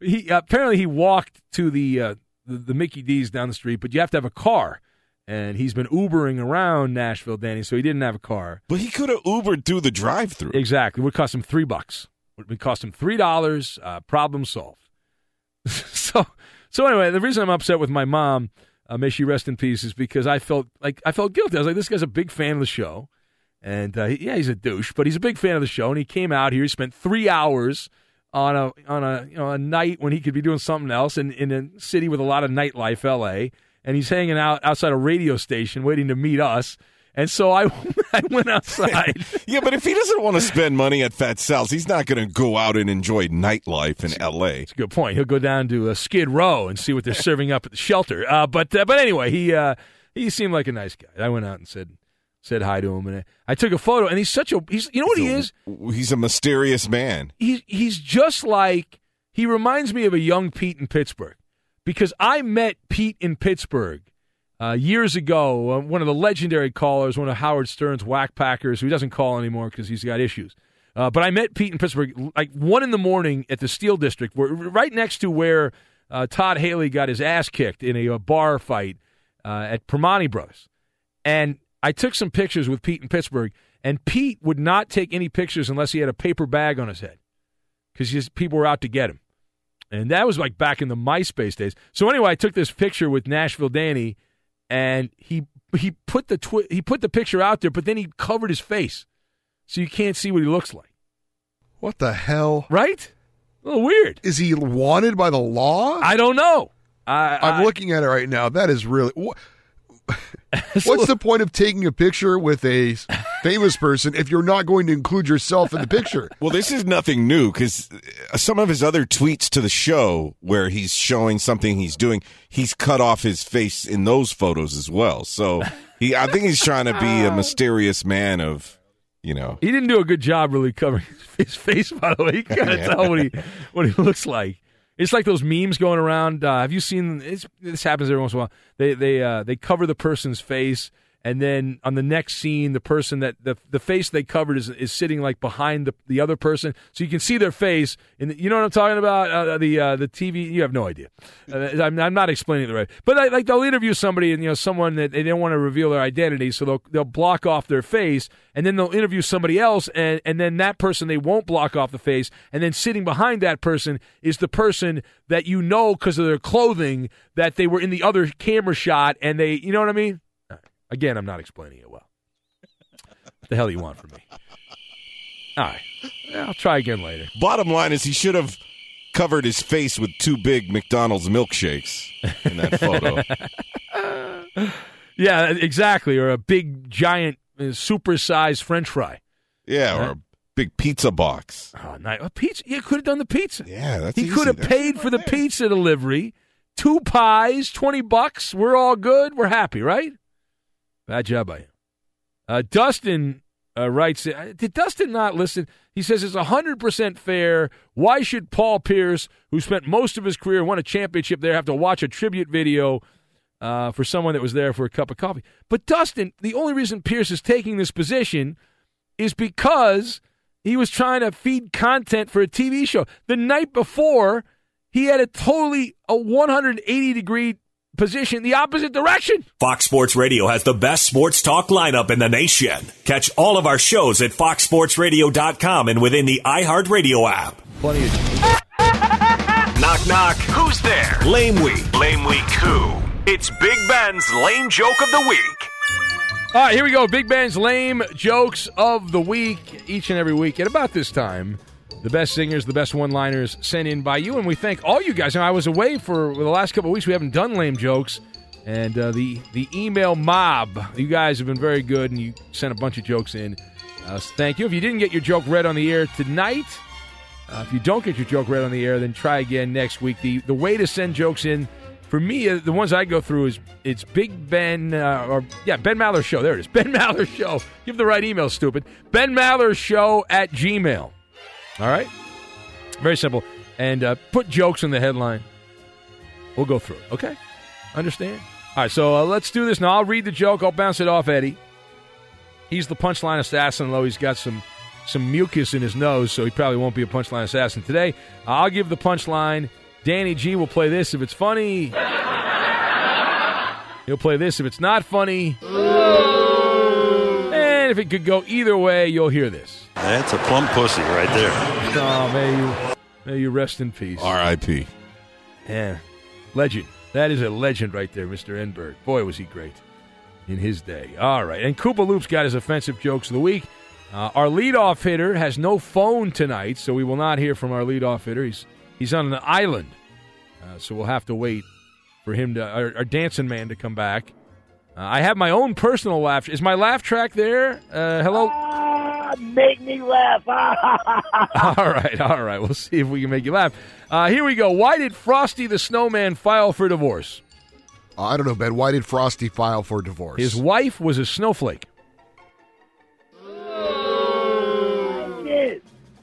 he apparently he walked to the, uh, the the Mickey D's down the street, but you have to have a car. And he's been Ubering around Nashville, Danny, so he didn't have a car. But he could have Ubered through the drive-through. Exactly. It would cost him three bucks. It would cost him three dollars. Uh, problem solved. so, so anyway, the reason I'm upset with my mom, uh, may she rest in peace, is because I felt like I felt guilty. I was like, this guy's a big fan of the show, and uh, yeah, he's a douche, but he's a big fan of the show, and he came out here. He spent three hours on a on a you know a night when he could be doing something else in in a city with a lot of nightlife, L.A. And he's hanging out outside a radio station waiting to meet us. And so I, I went outside. yeah, but if he doesn't want to spend money at Fat Sal's, he's not going to go out and enjoy nightlife in L.A. That's a good point. He'll go down to uh, Skid Row and see what they're serving up at the shelter. Uh, but uh, but anyway, he uh, he seemed like a nice guy. I went out and said said hi to him, and I, I took a photo. And he's such a he's you know what he is. He's a mysterious man. He's he's just like he reminds me of a young Pete in Pittsburgh because I met Pete in Pittsburgh. Uh, years ago, uh, one of the legendary callers, one of Howard Stern's whack packers, who doesn't call anymore because he's got issues. Uh, but I met Pete in Pittsburgh like one in the morning at the Strip District, where, right next to where uh, Todd Haley got his ass kicked in a, uh bar fight uh, at Primanti Brothers. And I took some pictures with Pete in Pittsburgh, and Pete would not take any pictures unless he had a paper bag on his head because people were out to get him. And that was like back in the MySpace days. So anyway, I took this picture with Nashville Danny, and he he put the twi- he put the picture out there, but then he covered his face, so you can't see what he looks like. What the hell? Right? A little weird. Is he wanted by the law? I don't know. I, I'm I- looking at it right now. That is really. Wh- What's the point of taking a picture with a famous person if you're not going to include yourself in the picture? Well, this is nothing new because uh, some of his other tweets to the show where he's showing something he's doing, he's cut off his face in those photos as well. So he, I think he's trying to be a mysterious man of, you know. He didn't do a good job really covering his face. By the way, you gotta Yeah. tell what he what he looks like. It's like those memes going around. Uh, have you seen? This happens every once in a while. They they uh, they cover the person's face, and then on the next scene, the person that the the face they covered is is sitting like behind the, the other person, so you can see their face. And you know what I'm talking about? Uh, the uh, the TV. You have no idea. Uh, I'm, I'm not explaining it right, but I, like they'll interview somebody and you know someone that they don't want to reveal their identity, so they'll they'll block off their face, and then they'll interview somebody else, and and then that person they won't block off the face, and then sitting behind that person is the person that you know because of their clothing that they were in the other camera shot, and they you know what I mean. Again, I'm not explaining it well. What the hell do you want from me? All right, I'll try again later. Bottom line is he should have covered his face with two big McDonald's milkshakes in that photo. Yeah, exactly. Or a big, giant, uh, super-sized French fry. Yeah, or a big pizza box. Oh, nice. A pizza. You could have done the pizza. Yeah, that's he could have paid for the pizza delivery. Two pies, twenty bucks. We're all good. We're happy, right? Bad job by him. Uh, Dustin uh, writes. uh, Did Dustin not listen? He says it's hundred percent fair. Why should Paul Pierce, who spent most of his career and won a championship there, have to watch a tribute video uh, for someone that was there for a cup of coffee? But Dustin, the only reason Pierce is taking this position is because he was trying to feed content for a TV show. The night before, he had a totally a 180 degree position the opposite direction. Fox Sports Radio has the best sports talk lineup in the nation. Catch all of our shows at foxsportsradio.com and within the iHeartRadio app. Plenty of Knock, knock. Who's there? Lame Week. Lame Week who? It's Big Ben's Lame Joke of the Week. All right, here we go. Big Ben's lame jokes of the week each and every week at about this time. The best singers, the best one-liners sent in by you, and we thank all you guys. Now, I was away for the last couple of weeks. We haven't done lame jokes, and uh, the the email mob. You guys have been very good, and you sent a bunch of jokes in. Uh, so thank you. If you didn't get your joke read on the air tonight, uh, if you don't get your joke read on the air, then try again next week. The the way to send jokes in for me, uh, the ones I go through is it's Big Ben uh, or yeah Ben Maller Show. There it is, Ben Maller Show. Give the right email, stupid. Ben Maller Show at Gmail. All right, very simple. And uh, put jokes in the headline. We'll go through it. Okay, understand? All right, so uh, let's do this now. I'll read the joke. I'll bounce it off Eddie. He's the punchline assassin, though he's got some some mucus in his nose, so he probably won't be a punchline assassin today. I'll give the punchline. Danny G will play this if it's funny. He'll play this if it's not funny. If it could go either way, you'll hear this. That's a plump pussy right there. Oh, may you, may you rest in peace. R.I.P. Yeah, legend. That is a legend right there, Mr. Enberg. Boy, was he great in his day. All right, and Koopa Loop's got his offensive jokes of the week. Uh, our leadoff hitter has no phone tonight, so we will not hear from our leadoff hitter. He's he's on an island, uh, so we'll have to wait for him to our, our dancing man to come back. Uh, I have my own personal laugh. Is my laugh track there? Uh, hello. Make me laugh. all right, all right. We'll see if we can make you laugh. Uh, here we go. Why did Frosty the Snowman file for divorce? I don't know, Ben. Why did Frosty file for divorce? His wife was a snowflake.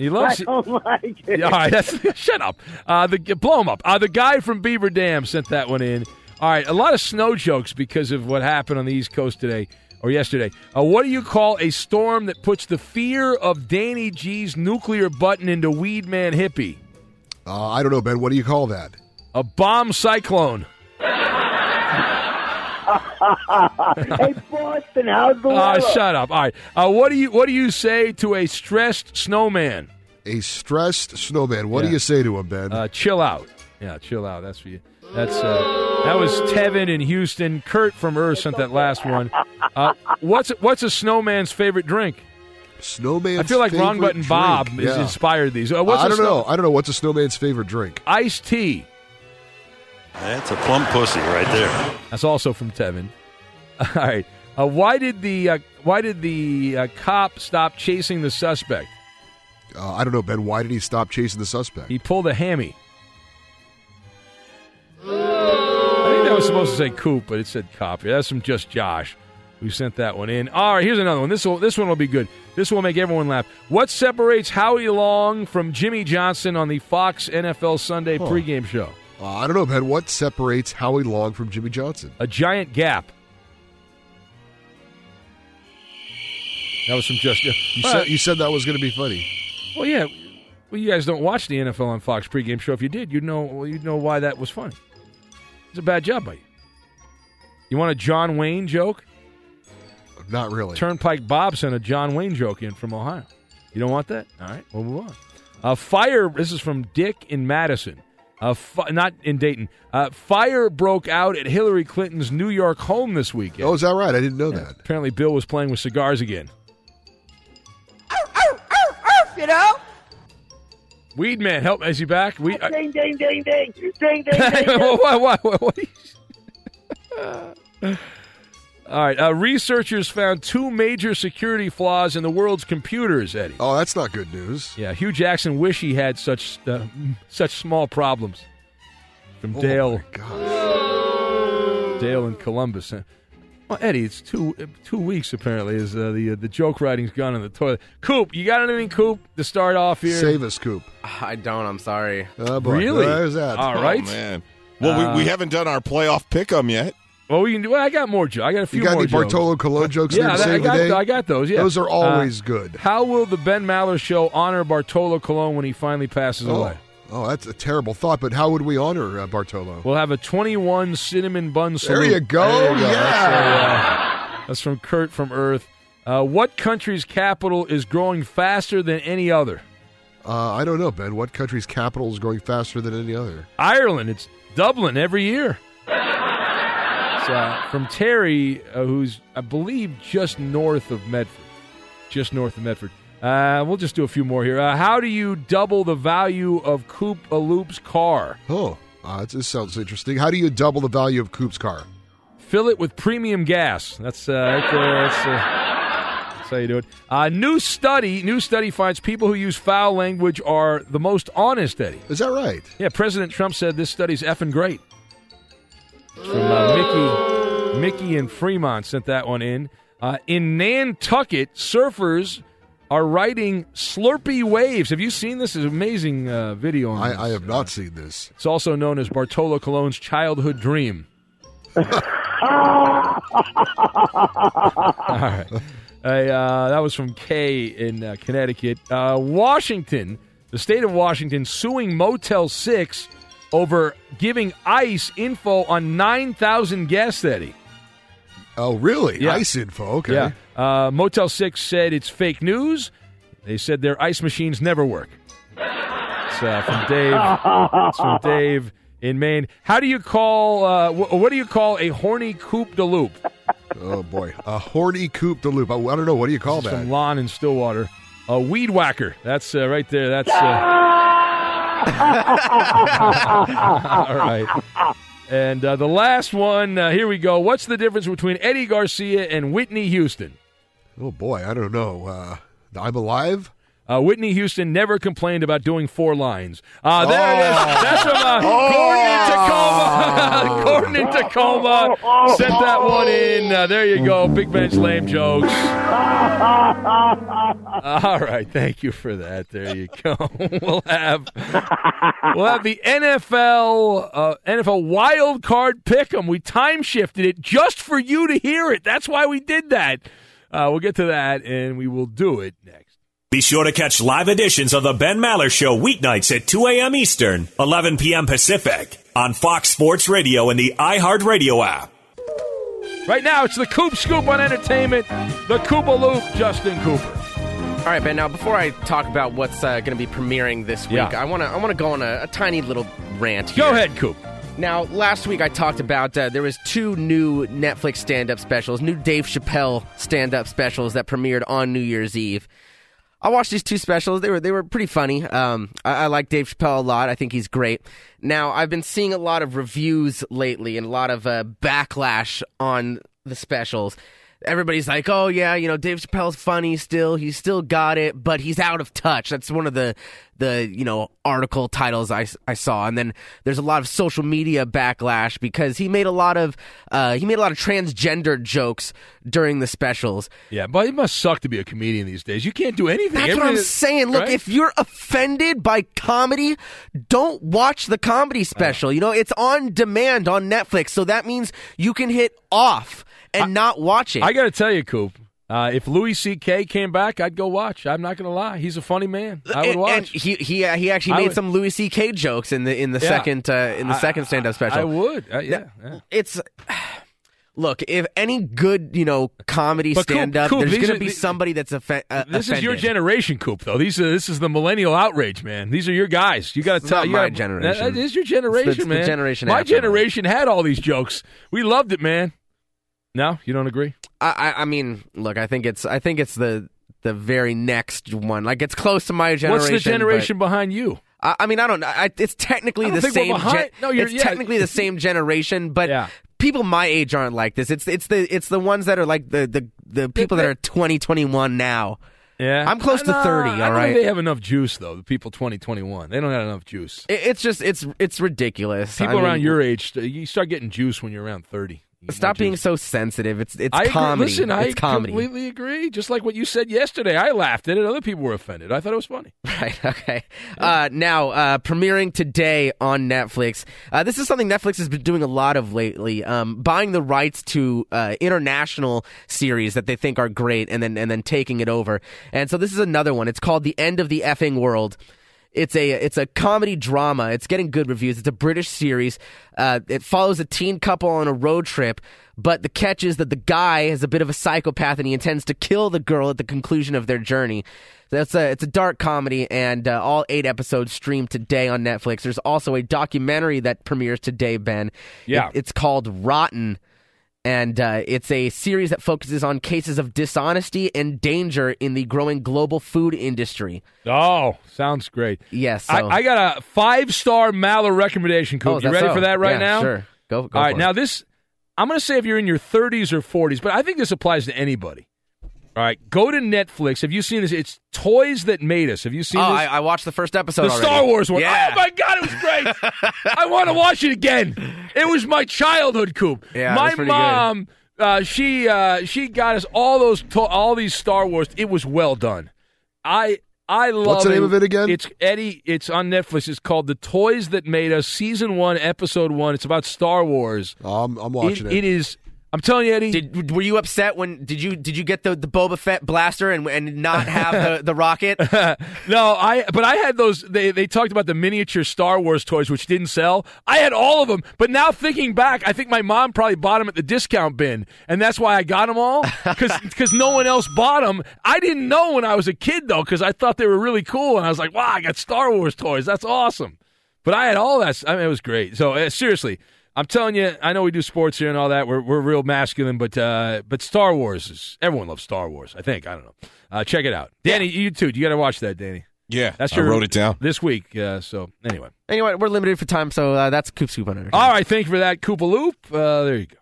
He loves I don't like it. Yeah, all right, that's, shut up. Uh, the blow him up. Uh, the guy from Beaver Dam sent that one in. All right, a lot of snow jokes because of what happened on the East Coast today or yesterday. Uh, what do you call a storm that puts the fear of Danny G's nuclear button into Weed Man Hippie? Uh, I don't know, Ben. What do you call that? A bomb cyclone. hey, Boston, how's the Uh, weather? shut up. All right. Uh, what do you What do you say to a stressed snowman? A stressed snowman. What Yeah. do you say to him, Ben? Uh, chill out. Yeah, chill out. That's for you. That's uh, that was Tevin in Houston. Kurt from Earth sent that last one. Uh, what's what's a snowman's favorite drink? Snowman. I feel like Wrong Button Bob drink. has Yeah. inspired these. Uh, what's I a don't snow- know. I don't know. What's a snowman's favorite drink? Iced tea. That's a plump pussy right there. That's also from Tevin. All right. Uh, why did the uh, Why did the uh, cop stop chasing the suspect? Uh, I don't know, Ben. Why did he stop chasing the suspect? He pulled a hammy. I think that was supposed to say Coop, but it said copy. That's from just Josh, who sent that one in. All right, here's another one. This will this one will be good. This will make everyone laugh. What separates Howie Long from Jimmy Johnson on the Fox NFL Sunday Huh. pregame show? Uh, I don't know, Ben. What separates Howie Long from Jimmy Johnson? A giant gap. That was from just You said you said that was going to be funny. Well, yeah. Well, you guys don't watch the NFL on Fox pregame show. If you did, you'd know. Well, you'd know why that was funny. It's a bad job by you. You want a John Wayne joke? Not really. Turnpike Bob sent a John Wayne joke in from Ohio. You don't want that? All right, we'll move on. A fire. This is from Dick in Madison. A fi- not in Dayton. Uh, fire broke out at Hillary Clinton's New York home this weekend. Oh, is that right? I didn't know that. Apparently, Bill was playing with cigars again. You know? Weed man, help! Is he back? We. Ding, ding, ding, ding. Ding, ding, ding, ding. what, what, what, what? All right. Uh, researchers found two major security flaws in the world's computers, Eddie. Oh, that's not good news. Yeah, Hue Jackson wish he had such uh, such small problems. From Oh, Dale. Dale in Columbus. Uh, Well, Eddie, it's two two weeks apparently. Is uh, the uh, the joke writing's gone in the toilet? Coop, you got anything, Coop, to start off here? Save us, Coop. I don't. I'm sorry. Oh, boy. Really? There's that. All Oh, right. man. Well, we, we Uh, haven't done our playoff pick 'em yet. Well, we can do. Well, I got more. Jo- I got a few You got more. any jokes. Bartolo Colon jokes Yeah, that- I got. the day? I got those. Yeah, Those are always Uh, good. How will the Ben Maller Show honor Bartolo Colon when he finally passes Oh. away? Oh, that's a terrible thought. But how would we honor uh, Bartolo? We'll have a 21 cinnamon bun salute. There you go. There you go. Yeah. That's, uh, that's from Kurt from Earth. Uh, what country's capital is growing faster than any other? Uh, I don't know, Ben. What country's capital is growing faster than any other? Ireland. It's Dublin every year. It's, uh, from Terry, uh, who's, I believe, just north of Medford. Just north of Medford. Uh, we'll just do a few more here. Uh, how do you double the value of Coop a Loop's car? Oh, uh, this sounds interesting. How do you double the value of Coop's car? Fill it with premium gas. That's uh, right there. That's, uh, that's how you do it. Uh, new study. New study finds people who use foul language are the most honest. Eddie, is that right? Yeah. President Trump said this study's effing great. It's From uh, Mickey, Mickey and Fremont sent that one in. Uh, in Nantucket, surfers are riding Slurpee waves. Have you seen this? It's an amazing uh, video. On I, this. I have not seen this. It's also known as Bartolo Colon's childhood dream. All right. Uh, that was from Kay in uh, Connecticut. Uh, Washington, the state of Washington, suing Motel 6 over giving ICE info on 9,000 guests, Eddie. Oh, really? Yeah. Ice info. Okay. Yeah. Uh, Motel 6 said it's fake news. They said their ice machines never work. It's uh, from Dave. It's from Dave in Maine. How do you call, uh, wh- what do you call a horny coupe de loop? Oh boy, a horny coupe de loop. I, I don't know. What do you call This that? From Lon in Stillwater. A weed whacker. That's uh, right there. That's. Uh, all right. And uh, the last one, uh, here we go. What's the difference between Eddie Garcia and Whitney Houston? Oh boy, I don't know. Uh, I'm alive. Uh, Whitney Houston never complained about doing four lines. Uh, there it is. Oh. That's from uh, Gordon in Tacoma. Gordon in Tacoma sent that one in. Uh, there you go. Big Ben's lame jokes. All right, thank you for that. There you go. we'll have we'll have the NFL uh, NFL wild card pick'em. We time shifted it just for you to hear it. That's why we did that. Uh, we'll get to that, and we will do it next. Be sure to catch live editions of the Ben Maller Show weeknights at 2 a.m. Eastern, 11 p.m. Pacific on Fox Sports Radio and the iHeartRadio app. Right now, it's the Coop Scoop on entertainment. The Koopa Loop, Justin Cooper. All right, Ben. Now, before I talk about what's uh, going to be premiering this week, Yeah. I want to I want to go on a, a tiny little rant. Go ahead, Coop. Now, last week I talked about uh, there was two new Netflix stand-up specials, new Dave Chappelle stand-up specials that premiered on New Year's Eve. I watched these two specials. They were they were pretty funny. Um, I, I like Dave Chappelle a lot. I think he's great. Now I've been seeing a lot of reviews lately and a lot of uh, backlash on the specials. Everybody's like, "Oh yeah, you know, Dave Chappelle's funny still. He's still got it, but he's out of touch." That's one of the the you know article titles I, I saw, and then there's a lot of social media backlash because he made a lot of uh, he made a lot of transgender jokes during the specials. Yeah, but it must suck to be a comedian these days. You can't do anything. That's what I'm saying. Look, right? if you're offended by comedy, don't watch the comedy special. You know, it's on demand on Netflix, so that means you can hit off and not watch it. I got to tell you, Coop. Uh, if Louis C.K. came back, I'd go watch. I'm not going to lie; he's a funny man. I would watch. and he he uh, he actually I made would- some Louis C.K. jokes in the in the Yeah. second uh, in the I- second stand up special. I would. Uh, yeah, yeah. It's look if any good you know comedy stand up, there's going to be somebody that's offe- uh, This is your generation, Coop. Though these are this is the millennial outrage, man. These are your guys. You got to tell. you my gotta- generation. That is your generation, It's the- it's the man. generation My generation had all these jokes. We loved it, man. No, you don't agree? I, I I mean, look, I think it's I think it's the the very next one. Like it's close to my generation. What's the generation behind you? I, I mean, I don't know. I, it's technically the same. behind- No, you're- it's yeah. technically the same generation, but people my age aren't like this. It's it's the it's the ones that are like the the, the people that are twenty twenty one now. Yeah, I'm close to No, 30, I all right? they have enough juice though. The people twenty twenty one, they don't have enough juice. It- it's just it's it's ridiculous. People I mean, around your age, you start getting juice when you're around thirty. Stop being so sensitive. It's it's I agree. comedy. Listen, I it's comedy. completely agree. Just like what you said yesterday, I laughed at it. Other people were offended. I thought it was funny. Right. Okay. Uh, now, uh, premiering today on Netflix. Uh, this is something Netflix has been doing a lot of lately, um, buying the rights to uh, international series that they think are great, and then and then taking it over. And so this is another one. It's called The End of the Effing World. It's a it's a comedy drama. It's getting good reviews. It's a British series. Uh, it follows a teen couple on a road trip, but the catch is that the guy is a bit of a psychopath and he intends to kill the girl at the conclusion of their journey. That's a it's a dark comedy, and uh, all eight episodes stream today on Netflix. There's also a documentary that premieres today, Ben. Yeah. It- it's called Rotten and uh, it's a series that focuses on cases of dishonesty and danger in the growing global food industry. Oh, sounds great. Yes, I, so- I got a five star Maller recommendation, Coop. Oh, you ready so? for that right Yeah, now? sure. Go- go All right, it. now this, I'm going to say if you're in your 30s or 40s, but I think this applies to anybody. All right, go to Netflix. Have you seen this? It's Toys That Made Us. Have you seen Oh, this? I, I watched the first episode. the already. Star Wars one. Yeah. Oh my God, it was great. I want to watch it again. It was my childhood, Coop. Yeah, my was good. mom, uh, she uh, she got us all those to- all these Star Wars. It was well done. I I love. What's the name of it again? It's Eddie. It's on Netflix. It's called The Toys That Made Us, Season One, Episode One. It's about Star Wars. I'm, I'm watching it. It is. I'm telling you, Eddie. Did were you upset when did you did you get the, the Boba Fett blaster and and not have the, the rocket? no, I but I had those. They they talked about the miniature Star Wars toys, which didn't sell. I had all of them, but now thinking back, I think my mom probably bought them at the discount bin, and that's why I got them all because no one else bought them. I didn't know when I was a kid though, because I thought they were really cool, and I was like, wow, I got Star Wars toys. That's awesome. But I had all that. I mean, it was great. So uh, seriously. I'm telling you, I know we do sports here and all that. We're we're real masculine, but uh, but Star Wars is everyone loves Star Wars. I think I don't know. Uh, check it out, Danny. You too. You got to watch that, Danny. Yeah, That's your I wrote it down. this week. Uh, so anyway, anyway, we're limited for time, so uh, that's Coop Scoop all right. Thank you for that, Koopa Loop. Uh, there you go.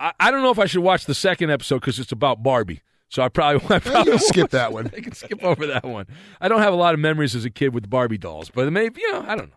I, I don't know if I should watch the second episode because it's about Barbie. So I probably, I probably can skip that one. I can skip over that one. I don't have a lot of memories as a kid with Barbie dolls, but maybe you know I don't know.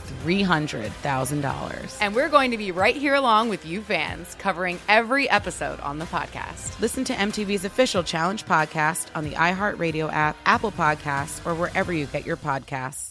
$300,000. And we're going to be right here along with you fans, covering every episode on the podcast. Listen to MTV's official Challenge podcast on the iHeartRadio app, Apple Podcasts, or wherever you get your podcasts.